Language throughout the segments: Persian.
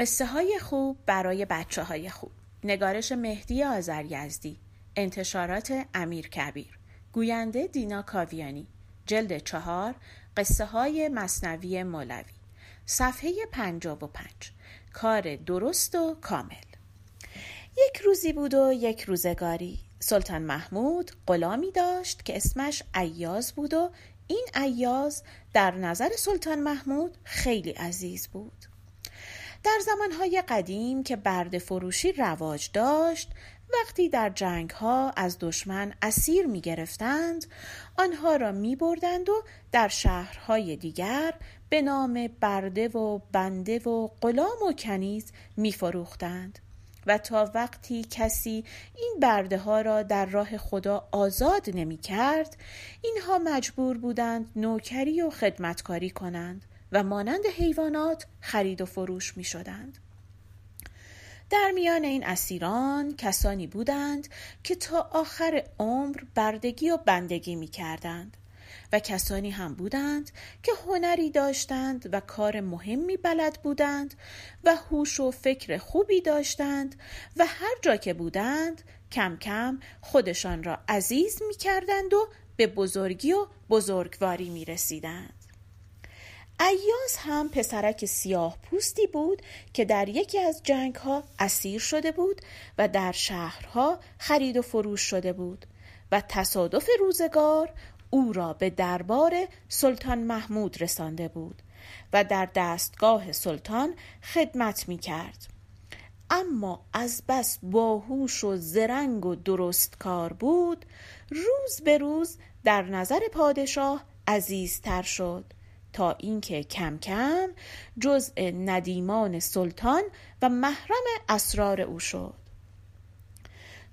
قصه های خوب برای بچه های خوب. نگارش مهدی آذریزدی. انتشارات امیر کبیر. گوینده دینا کاویانی. جلد چهار قصه های مصنوی مولوی. صفحه پنجاب و پنج. کار درست و کامل. یک روزی بود و یک روزگاری. سلطان محمود غلامی داشت که اسمش ایاز بود و این ایاز در نظر سلطان محمود خیلی عزیز بود. در زمانهای قدیم که برد فروشی رواج داشت وقتی در جنگ ها از دشمن اسیر می گرفتند آنها را می بردند و در شهرهای دیگر به نام برده و بنده و غلام و کنیز می فروختند و تا وقتی کسی این برده ها را در راه خدا آزاد نمی کرد اینها مجبور بودند نوکری و خدمتکاری کنند. و مانند حیوانات خرید و فروش می شدند. در میان این اسیران کسانی بودند که تا آخر عمر بردگی و بندگی می کردند و کسانی هم بودند که هنری داشتند و کار مهمی بلد بودند و هوش و فکر خوبی داشتند و هر جا که بودند کم کم خودشان را عزیز می کردند و به بزرگی و بزرگواری می رسیدند. ایاز هم پسرک سیاه پوستی بود که در یکی از جنگ ها اسیر شده بود و در شهرها خرید و فروش شده بود و تصادف روزگار او را به دربار سلطان محمود رسانده بود و در دستگاه سلطان خدمت می کرد. اما از بس باهوش و زرنگ و درست کار بود روز به روز در نظر پادشاه عزیزتر شد تا اینکه کم کم جزء ندیمان سلطان و محرم اسرار او شد.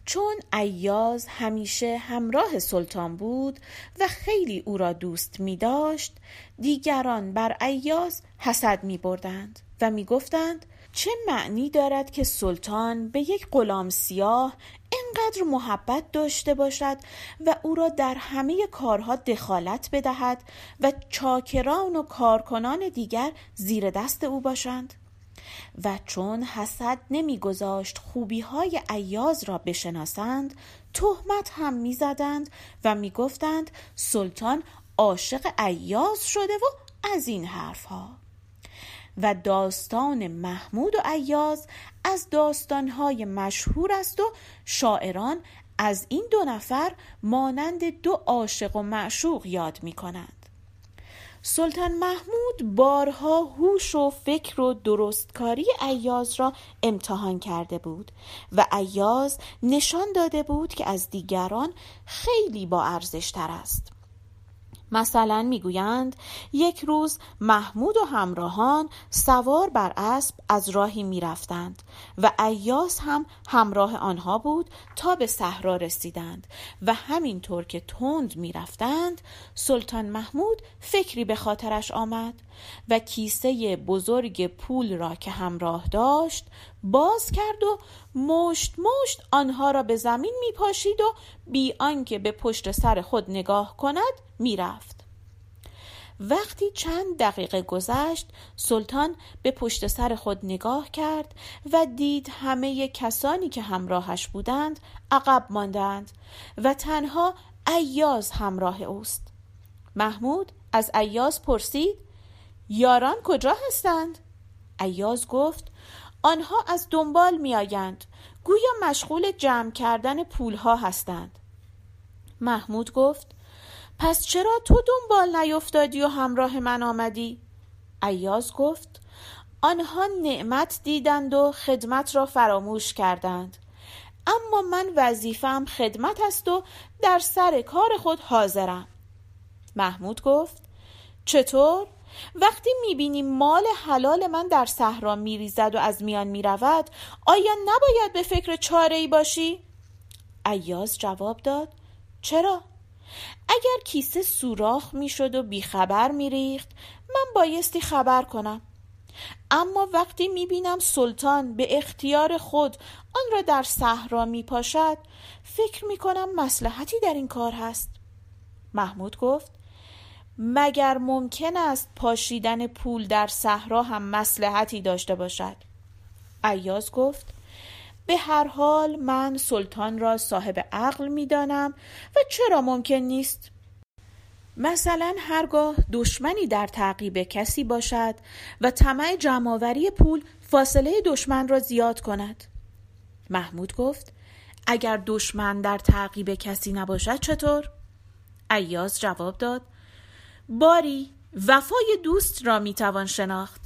چون ایاز همیشه همراه سلطان بود و خیلی او را دوست می داشت دیگران بر ایاز حسد می بردند و می گفتند چه معنی دارد که سلطان به یک غلام سیاه اینقدر محبت داشته باشد و او را در همه کارها دخالت بدهد و چاکران و کارکنان دیگر زیر دست او باشند؟ و چون حسد نمیگذاشت خوبی های ایاز را بشناسند تهمت هم می‌زدند و می‌گفتند سلطان عاشق ایاز شده و از این حرفها. و داستان محمود و ایاز از داستانهای مشهور است و شاعران از این دو نفر مانند دو عاشق و معشوق یاد می کنند. سلطان محمود بارها هوش و فکر و درستکاری ایاز را امتحان کرده بود و ایاز نشان داده بود که از دیگران خیلی با ارزش تر است. مثلا می‌گویند یک روز محمود و همراهان سوار بر اسب از راهی می‌رفتند و ایاس هم همراه آنها بود تا به صحرا رسیدند و همینطور که تند می‌رفتند سلطان محمود فکری به خاطرش آمد. و کیسه بزرگ پول را که همراه داشت باز کرد و مشت مشت آنها را به زمین می پاشید و بی آنکه به پشت سر خود نگاه کند می‌رفت. وقتی چند دقیقه گذشت سلطان به پشت سر خود نگاه کرد و دید همه کسانی که همراهش بودند عقب ماندند و تنها ایاز همراه اوست. محمود از ایاز پرسید یاران کجا هستند؟ ایاز گفت آنها از دنبال میآیند. گویا مشغول جمع کردن پولها هستند. محمود گفت پس چرا تو دنبال نیفتادی و همراه من آمدی؟ ایاز گفت آنها نعمت دیدند و خدمت را فراموش کردند. اما من وظیفم خدمت است و در سر کار خود حاضرم. محمود گفت چطور؟ وقتی می‌بینی مال حلال من در صحرا میریزد و از میان می‌رود آیا نباید به فکر چاره ای باشی؟ ایاز جواب داد چرا؟ اگر کیسه سوراخ می‌شد و بیخبر میریخت من بایستی خبر کنم اما وقتی می‌بینم سلطان به اختیار خود آن را در صحرا میپاشد فکر می‌کنم مسلحتی در این کار هست محمود گفت مگر ممکن است پاشیدن پول در صحرا هم مسلحتی داشته باشد ایاز گفت به هر حال من سلطان را صاحب عقل می دانم و چرا ممکن نیست؟ مثلا هرگاه دشمنی در تعقیب کسی باشد و طمع جمعآوری پول فاصله دشمن را زیاد کند محمود گفت اگر دشمن در تعقیب کسی نباشد چطور؟ ایاز جواب داد باری وفای دوست را می‌توان شناخت.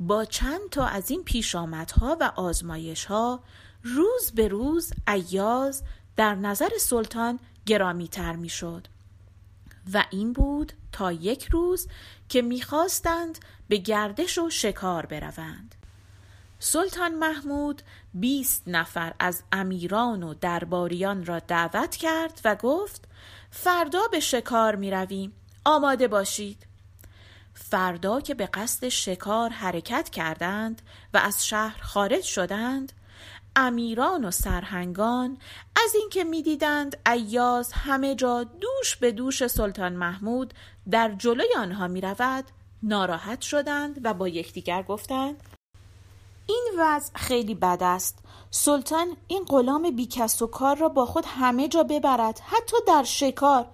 با چند تا از این پیشامدها و آزمایش ها روز به روز ایاز در نظر سلطان گرامی تر می شد. و این بود تا یک روز که می‌خواستند به گردش و شکار بروند. سلطان محمود بیست نفر از امیران و درباریان را دعوت کرد و گفت فردا به شکار می رویم. آماده باشید. فردا که به قصد شکار حرکت کردند و از شهر خارج شدند امیران و سرهنگان از اینکه می‌دیدند ایاز همه جا دوش به دوش سلطان محمود در جلوی آنها می رود ناراحت شدند و با یکدیگر گفتند این وضع خیلی بد است. سلطان این غلام بیکس و کار را با خود همه جا ببرد حتی در شکار.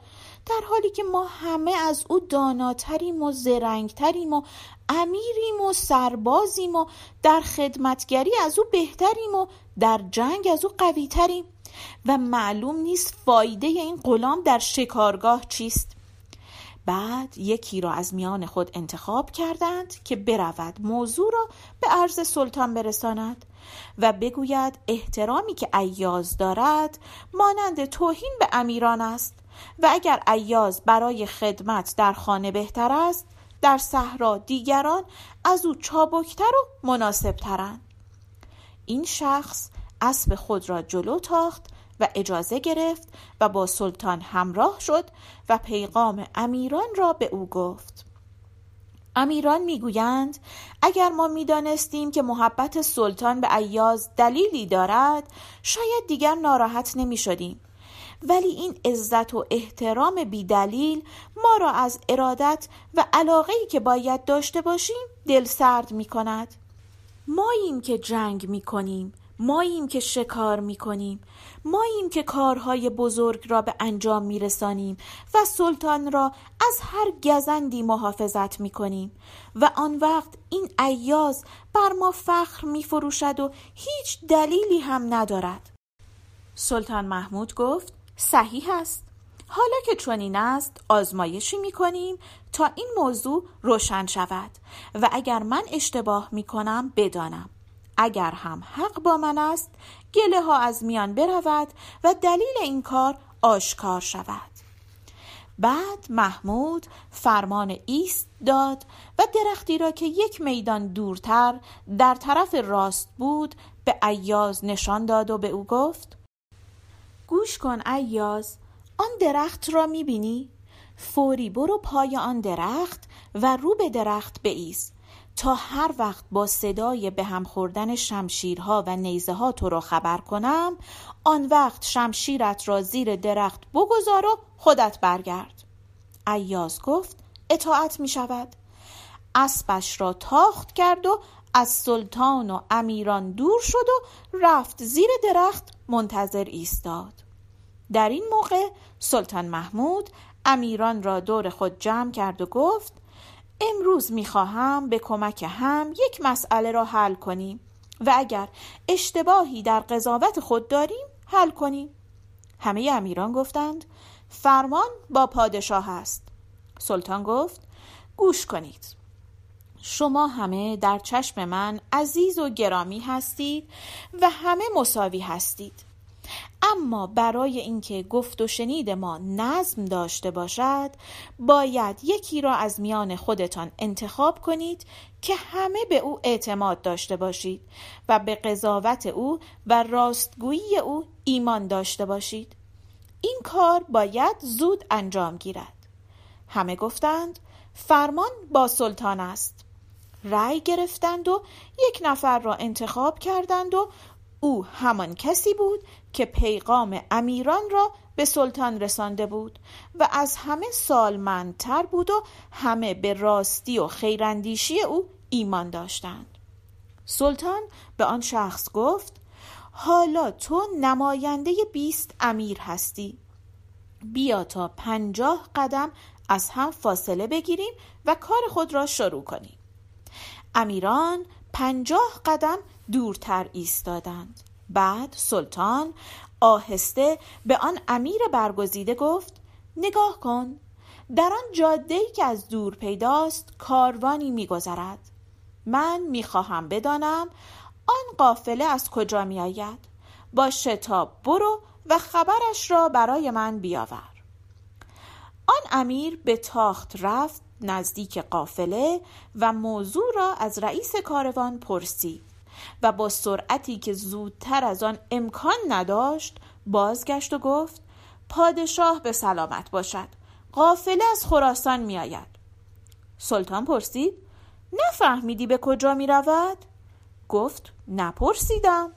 در حالی که ما همه از او داناتریم و زرنگتریم و امیریم و سربازیم و در خدمتگری از او بهتریم و در جنگ از او قویتریم. و معلوم نیست فایده این غلام در شکارگاه چیست. بعد یکی را از میان خود انتخاب کردند که برود موضوع را به عرض سلطان برساند و بگوید احترامی که ایاز دارد مانند توهین به امیران است و اگر ایاز برای خدمت در خانه بهتر است در صحرا دیگران از او چابکتر و مناسبترند. این شخص اسب خود را جلو تاخت و اجازه گرفت و با سلطان همراه شد و پیغام امیران را به او گفت. امیران می‌گویند اگر ما می‌دانستیم که محبت سلطان به ایاز دلیلی دارد شاید دیگر ناراحت نمی شدیم ولی این عزت و احترام بیدلیل ما را از ارادت و علاقه که باید داشته باشیم دل سرد می کند ماییم که جنگ می کنیم ماییم که شکار می کنیم ماییم که کارهای بزرگ را به انجام می رسانیم و سلطان را از هر گزندی محافظت می کنیم و آن وقت این ایاز بر ما فخر می فروشد و هیچ دلیلی هم ندارد. سلطان محمود گفت صحیح است. حالا که چنین است آزمایشی می کنیم تا این موضوع روشن شود و اگر من اشتباه می کنم بدانم. اگر هم حق با من است گله ها از میان برود و دلیل این کار آشکار شود بعد محمود فرمان ایست داد و درختی را که یک میدان دورتر در طرف راست بود به ایاز نشان داد و به او گفت گوش کن ایاز آن درخت را می‌بینی؟ فوری برو پای آن درخت و رو به درخت بایست تا هر وقت با صدای به هم خوردن شمشیرها و نیزه ها تو را خبر کنم آن وقت شمشیرت را زیر درخت بگذار و خودت برگرد. ایاز گفت اطاعت می شود. اسبش را تاخت کرد و از سلطان و امیران دور شد و رفت زیر درخت منتظر ایستاد. در این موقع سلطان محمود امیران را دور خود جمع کرد و گفت امروز می‌خواهم به کمک هم یک مسئله را حل کنیم و اگر اشتباهی در قضاوت خود داریم حل کنیم. همه امیران گفتند فرمان با پادشاه است. سلطان گفت گوش کنید. شما همه در چشم من عزیز و گرامی هستید و همه مساوی هستید. اما برای اینکه گفت و شنید ما نظم داشته باشد باید یکی را از میان خودتان انتخاب کنید که همه به او اعتماد داشته باشید و به قضاوت او و راستگویی او ایمان داشته باشید. این کار باید زود انجام گیرد. همه گفتند فرمان با سلطان است. رأی گرفتند و یک نفر را انتخاب کردند و او همان کسی بود که پیغام امیران را به سلطان رسانده بود و از همه سالمندتر بود و همه به راستی و خیراندیشی او ایمان داشتند. سلطان به آن شخص گفت حالا تو نماینده بیست امیر هستی. بیا تا پنجاه قدم از هم فاصله بگیریم و کار خود را شروع کنیم. امیران پنجاه قدم دورتر ایستادند. بعد سلطان آهسته به آن امیر برگزیده گفت نگاه کن در آن جاده که از دور پیداست کاروانی میگذرد. من می‌خواهم بدانم آن قافله از کجا میآید. با شتاب برو و خبرش را برای من بیاور. آن امیر به تاخت رفت نزدیک قافله و موضوع را از رئیس کاروان پرسید. و با سرعتی که زودتر از آن امکان نداشت بازگشت و گفت پادشاه به سلامت باشد قافله از خراسان می آید سلطان پرسید نفهمیدی به کجا می رود؟ گفت نپرسیدم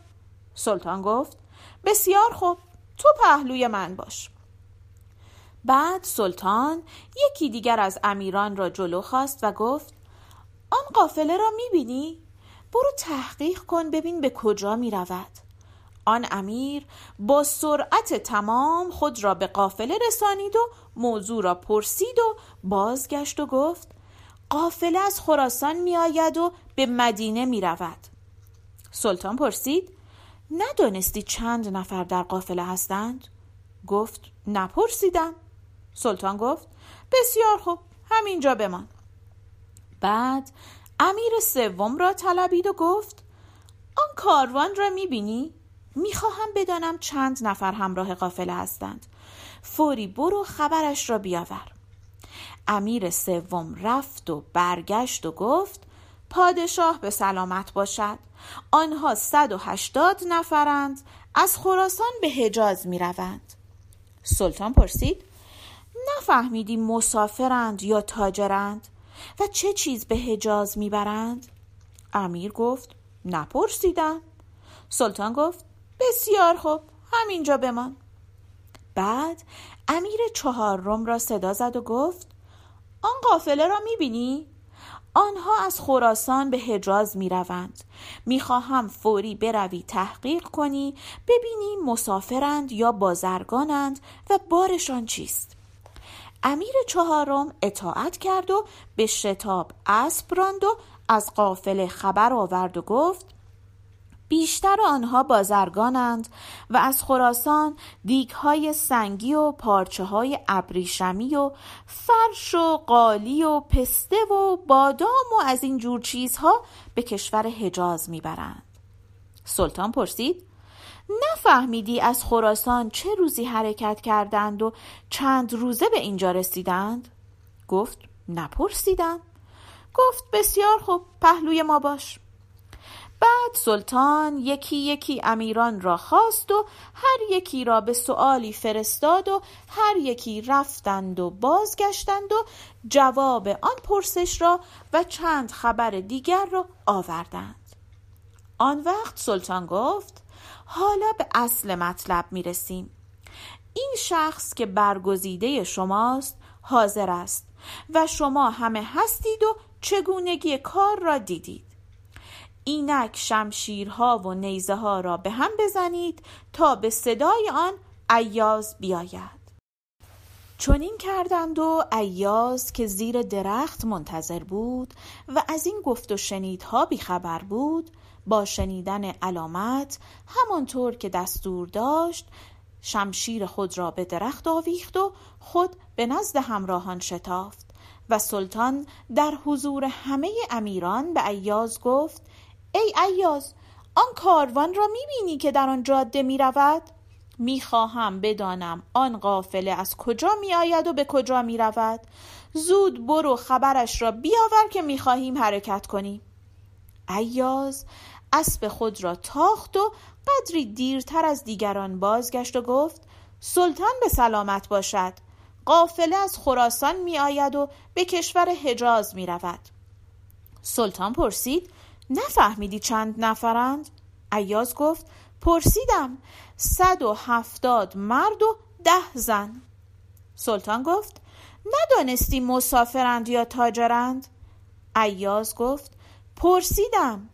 سلطان گفت بسیار خوب تو پهلوی من باش بعد سلطان یکی دیگر از امیران را جلو خواست و گفت آن قافله را می‌بینی؟ برو تحقیق کن ببین به کجا می رود. آن امیر با سرعت تمام خود را به قافله رسانید و موضوع را پرسید و بازگشت و گفت قافله از خراسان می آید و به مدینه می رود. سلطان پرسید ندانستی چند نفر در قافله هستند؟ گفت نپرسیدم. سلطان گفت بسیار خوب همینجا بمان. بعد امیر سوم را طلبید و گفت آن کاروان را می‌بینی؟ می‌خواهم بدانم چند نفر همراه قافله هستند. فوری برو خبرش را بیاور. امیر سوم رفت و برگشت و گفت پادشاه به سلامت باشد. آنها صد و هشتاد نفرند. از خراسان به حجاز می روند. سلطان پرسید نفهمیدی مسافرند یا تاجرند؟ و چه چیز به حجاز می‌برند؟ امیر گفت نپرسیدم سلطان گفت بسیار خوب همینجا بمان بعد امیر چهارم را صدا زد و گفت آن قافله را می‌بینی؟ آنها از خراسان به حجاز می روند. می خواهم فوری بروی تحقیق کنی ببینی مسافرند یا بازرگانند و بارشان چیست. امیر چهارم اطاعت کرد و به شتاب اسب راند و از قافله خبر آورد و گفت بیشتر آنها بازرگانند و از خراسان دیگهای سنگی و پارچه های ابریشمی و فرش و قالی و پسته و بادام و از این جور چیزها به کشور حجاز می‌برند. سلطان پرسید نفهمیدی از خراسان چه روزی حرکت کردند و چند روزه به اینجا رسیدند؟ گفت نپرسیدم. گفت بسیار خوب پهلوی ما باش. بعد سلطان یکی یکی امیران را خواست و هر یکی را به سؤالی فرستاد و هر یکی رفتند و بازگشتند و جواب آن پرسش را و چند خبر دیگر را آوردند. آن وقت سلطان گفت حالا به اصل مطلب می رسیم این شخص که برگزیده شماست حاضر است و شما همه هستید و چگونگی کار را دیدید. اینک شمشیرها و نیزه ها را به هم بزنید تا به صدای آن ایاز بیاید. چون این کردند و ایاز که زیر درخت منتظر بود و از این گفت و شنیدها بیخبر بود با شنیدن علامت همانطور که دستور داشت شمشیر خود را به درخت آویخت و خود به نزد همراهان شتافت و سلطان در حضور همه امیران به ایاز گفت ای ایاز آن کاروان را می‌بینی که در آن جاده می‌رود؟ می‌خواهم بدانم آن قافله از کجا میآید و به کجا می‌رود. زود برو خبرش را بیاور که می‌خواهیم حرکت کنیم. ایاز اسب خود را تاخت و قدری دیرتر از دیگران بازگشت و گفت سلطان به سلامت باشد قافله از خراسان می آید و به کشور حجاز می رود سلطان پرسید نفهمیدی چند نفرند؟ ایاز گفت پرسیدم صد و هفتاد مرد و ده زن سلطان گفت ندانستی مسافرند یا تاجرند؟ ایاز گفت پرسیدم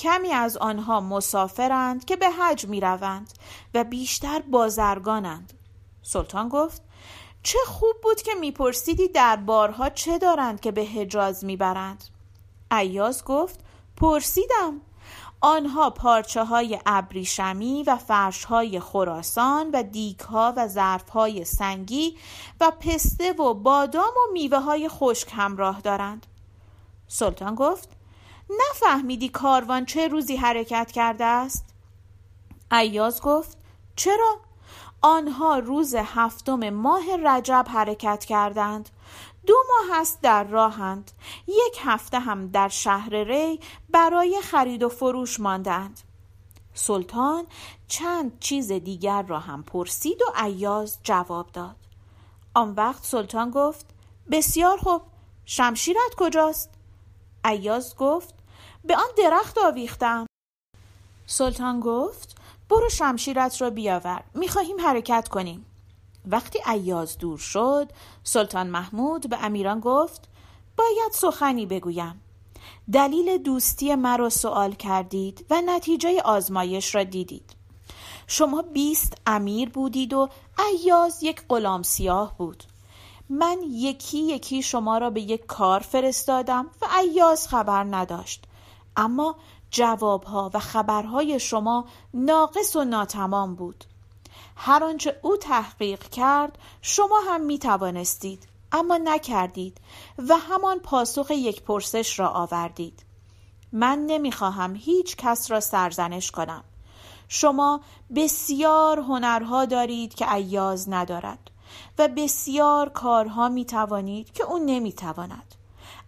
کمی از آنها مسافرند که به حج می روند و بیشتر بازرگانند. سلطان گفت چه خوب بود که میپرسیدی در بارها چه دارند که به حجاز می‌برند. ایاز گفت پرسیدم. آنها پارچه های ابریشمی و فرش های خراسان و دیک ها و ظرف های سنگی و پسته و بادام و میوه های خشک همراه دارند. سلطان گفت نفهمیدی کاروان چه روزی حرکت کرده است؟ ایاز گفت چرا؟ آنها روز هفتم ماه رجب حرکت کردند. دو ماه است در راهند. یک هفته هم در شهر ری برای خرید و فروش ماندند. سلطان چند چیز دیگر را هم پرسید و ایاز جواب داد. آن وقت سلطان گفت بسیار خوب. شمشیرت کجاست؟ ایاز گفت به آن درخت آویختم. سلطان گفت برو شمشیرت را بیاور می‌خواهیم حرکت کنیم. وقتی ایاز دور شد سلطان محمود به امیران گفت باید سخنی بگویم. دلیل دوستی مرا سوال کردید و نتیجه آزمایش را دیدید. شما بیست امیر بودید و ایاز یک غلام سیاه بود. من یکی یکی شما را به یک کار فرستادم و ایاز خبر نداشت. اما جوابها و خبرهای شما ناقص و ناتمام بود. هر آنچه او تحقیق کرد شما هم می توانستید اما نکردید و همان پاسخ یک پرسش را آوردید. من نمی‌خواهم هیچ کس را سرزنش کنم. شما بسیار هنرها دارید که ایاز ندارد و بسیار کارها می توانید که او نمی تواند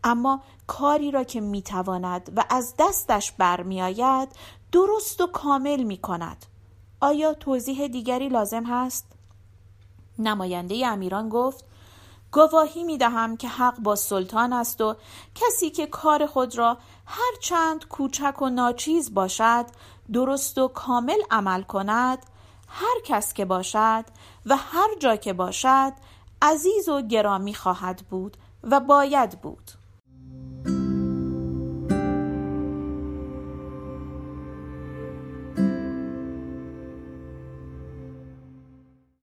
اما کاری را که می تواند و از دستش برمیآید درست و کامل می کند آیا توضیح دیگری لازم هست؟ نماینده امیران گفت گواهی می دهم که حق با سلطان است و کسی که کار خود را هر چند کوچک و ناچیز باشد درست و کامل عمل کند هر کس که باشد و هر جا که باشد عزیز و گرامی خواهد بود و باید بود